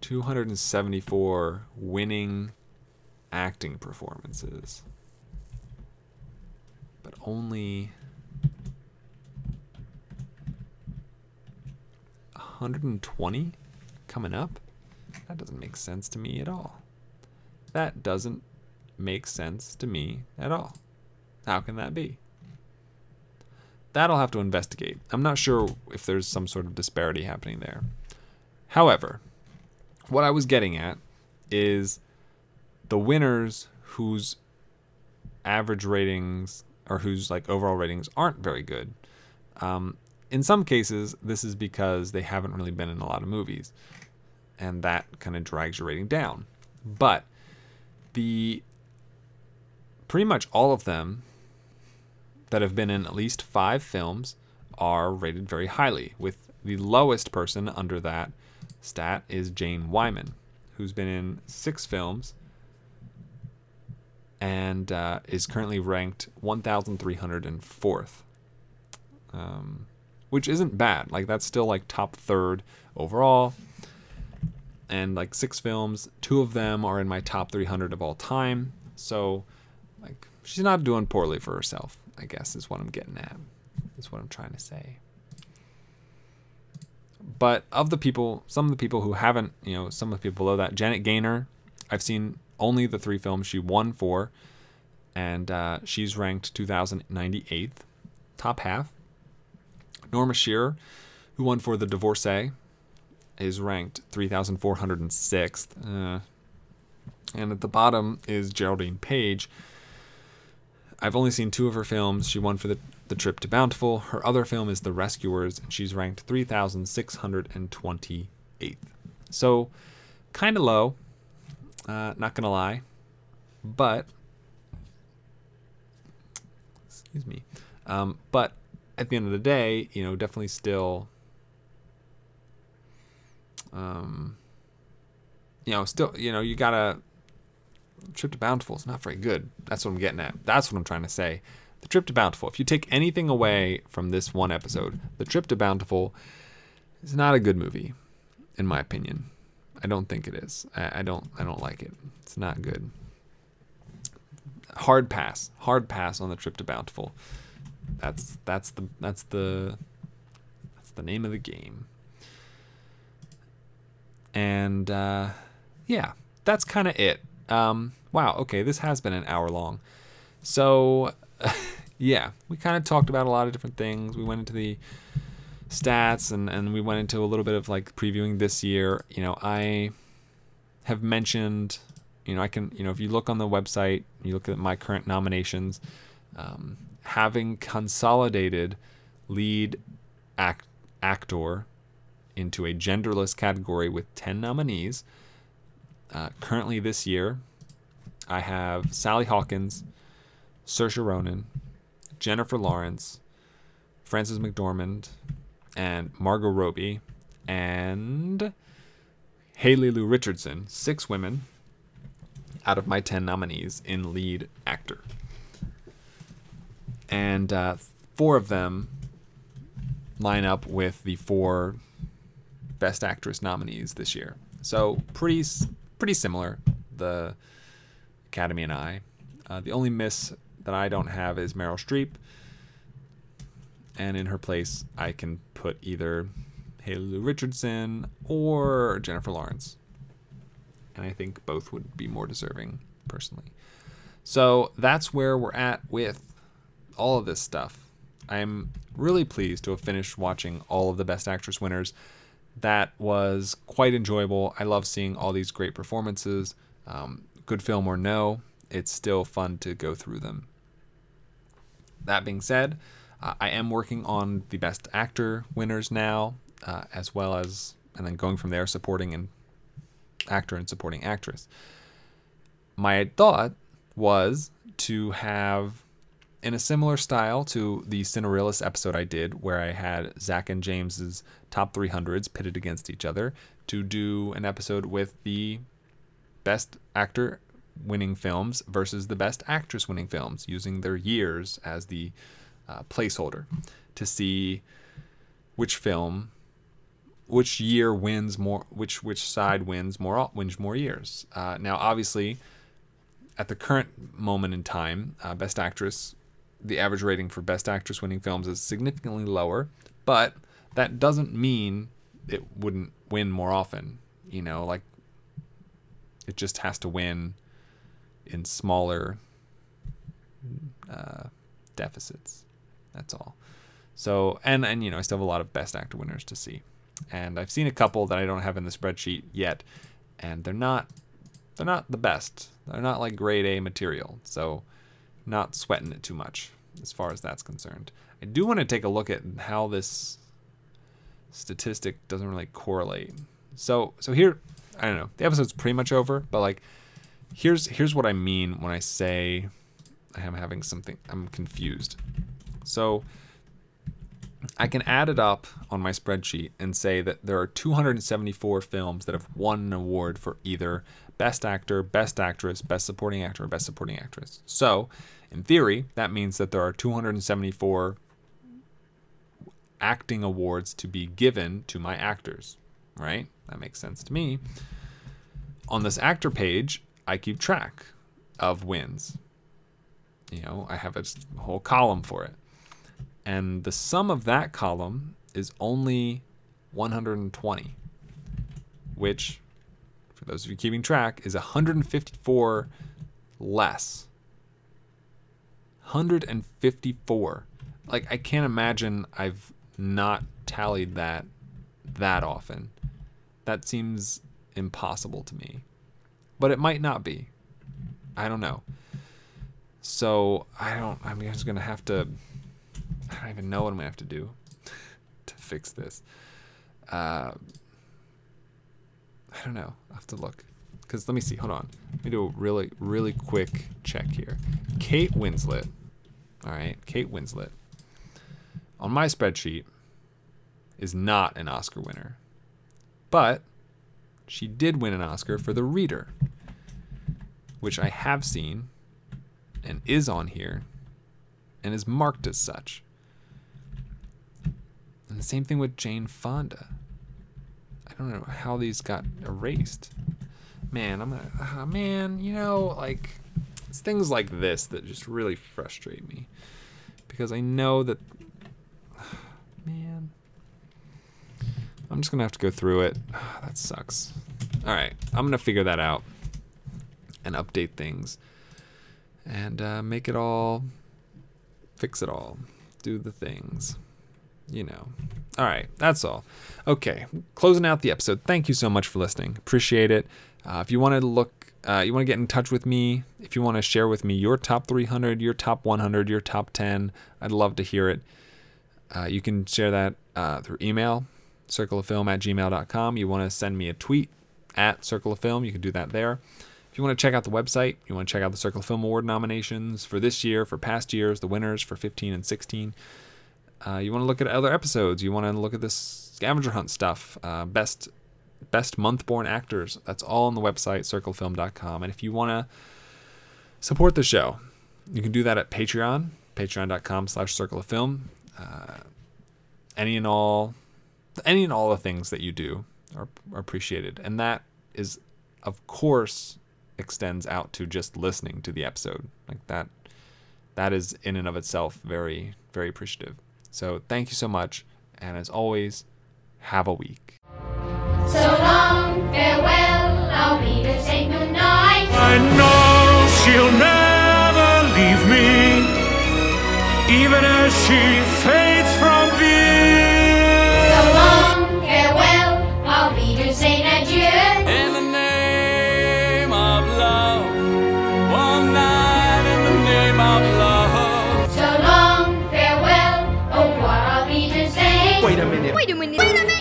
274 winning acting performances, but only 120 coming up, that doesn't make sense to me at all. That doesn't make sense to me at all. How can that be? That I'll have to investigate. I'm not sure if there's some sort of disparity happening there. However, what I was getting at is the winners whose average ratings or whose like overall ratings aren't very good. Um, in some cases, this is because they haven't really been in a lot of movies, and that kind of drags your rating down. But the pretty much all of them that have been in at least five films are rated very highly, with the lowest person under that stat is Jane Wyman, who's been in six films and uh, is currently ranked 1,304th. Um, which isn't bad. Like that's still like top third overall. And like six films, two of them are in my top 300 of all time. So like she's not doing poorly for herself, I guess is what I'm getting at. Is what I'm trying to say. But of the people, some of the people who haven't, you know, some of the people below that, Janet Gaynor, I've seen only the three films she won for, and uh, she's ranked 2098th, top half. Norma Shearer, who won for The Divorcee, is ranked 3,406th. Uh, and at the bottom is Geraldine Page. I've only seen two of her films. She won for the, the Trip to Bountiful. Her other film is The Rescuers, and she's ranked 3,628th. So, kind of low, uh, not to lie. But Excuse me. Um, but at the end of the day, you know, definitely still, um, you know, still, you know, you gotta. Trip to Bountiful is not very good. That's what I'm getting at. That's what I'm trying to say. The Trip to Bountiful. If you take anything away from this one episode, The Trip to Bountiful is not a good movie, in my opinion. I don't think it is. I, I don't. I don't like it. It's not good. Hard pass. Hard pass on the Trip to Bountiful. That's that's the that's the that's the name of the game. And uh, yeah, that's kind of it. Um, wow. Okay, this has been an hour long. So yeah, we kind of talked about a lot of different things. We went into the stats and and we went into a little bit of like previewing this year. You know, I have mentioned. You know, I can. You know, if you look on the website, you look at my current nominations. Um, having consolidated lead act, actor into a genderless category with 10 nominees. Uh, currently, this year, I have Sally Hawkins, Saoirse Ronan, Jennifer Lawrence, Frances McDormand, and Margot Robbie, and Haley Lu Richardson. Six women out of my 10 nominees in lead actor and uh, four of them line up with the four best actress nominees this year. So pretty pretty similar. The Academy and I. Uh, the only miss that I don't have is Meryl Streep, and in her place I can put either Haley Richardson or Jennifer Lawrence, and I think both would be more deserving personally. So that's where we're at with all of this stuff. I'm really pleased to have finished watching all of the Best Actress winners. That was quite enjoyable. I love seeing all these great performances. Um, good film or no, it's still fun to go through them. That being said, I am working on the Best Actor winners now, uh, as well as, and then going from there, supporting and actor and supporting actress. My thought was to have in a similar style to the Cineralis episode I did, where I had Zach and James's top 300s pitted against each other, to do an episode with the best actor winning films versus the best actress winning films, using their years as the uh, placeholder to see which film, which year wins more, which which side wins more wins more years. Uh, now, obviously, at the current moment in time, uh, Best Actress the average rating for Best Actress winning films is significantly lower, but that doesn't mean it wouldn't win more often. You know, like it just has to win in smaller uh, deficits. That's all. So, and and you know, I still have a lot of Best Actor winners to see, and I've seen a couple that I don't have in the spreadsheet yet, and they're not they're not the best. They're not like grade A material. So not sweating it too much as far as that's concerned. I do want to take a look at how this statistic doesn't really correlate. So so here I don't know. The episode's pretty much over, but like here's here's what I mean when I say I am having something I'm confused. So I can add it up on my spreadsheet and say that there are 274 films that have won an award for either Best Actor, Best Actress, Best Supporting Actor, or Best Supporting Actress. So, in theory, that means that there are 274 acting awards to be given to my actors, right? That makes sense to me. On this actor page, I keep track of wins. You know, I have a whole column for it and the sum of that column is only 120, which, for those of you keeping track, is 154 less. 154. Like, I can't imagine I've not tallied that that often. That seems impossible to me. But it might not be. I don't know. So, I don't, I'm just going to have to I don't even know what I'm gonna have to do to fix this. Uh, I don't know. I have to look. Because let me see. Hold on. Let me do a really, really quick check here. Kate Winslet All right, Kate Winslet on my spreadsheet is not an Oscar winner, but she did win an Oscar for The Reader, which I have seen and is on here and is marked as such. And the same thing with Jane Fonda. I don't know how these got erased. Man, I'm gonna, ah, man, you know, like, it's things like this that just really frustrate me. Because I know that, man, I'm just gonna have to go through it. that sucks. All right, I'm gonna figure that out and update things and uh, make it all, fix it all, do the things, you know. All right, that's all. Okay, closing out the episode. Thank you so much for listening. Appreciate it. Uh, if you want to look, uh, you want to get in touch with me, if you want to share with me your top 300, your top 100, your top 10, I'd love to hear it. Uh, you can share that uh, through email, circleoffilm at gmail.com. You want to send me a tweet at Circle of Film, you can do that there. If you want to check out the website, you want to check out the Circle of Film Award nominations for this year, for past years, the winners for 15 and 16. Uh, you want to look at other episodes. You want to look at this scavenger hunt stuff. Uh, best best month born actors. That's all on the website circlefilm.com. And if you want to support the show, you can do that at Patreon, patreon.com slash circle of film. Uh, any and all, any and all the things that you do are, are appreciated. And that is, of course, extends out to just listening to the episode. Like that, that is in and of itself very, very appreciative. So thank you so much. And as always, have a week. So long, farewell, I'll be to say goodnight. I know she'll never leave me, even as she fades farewell,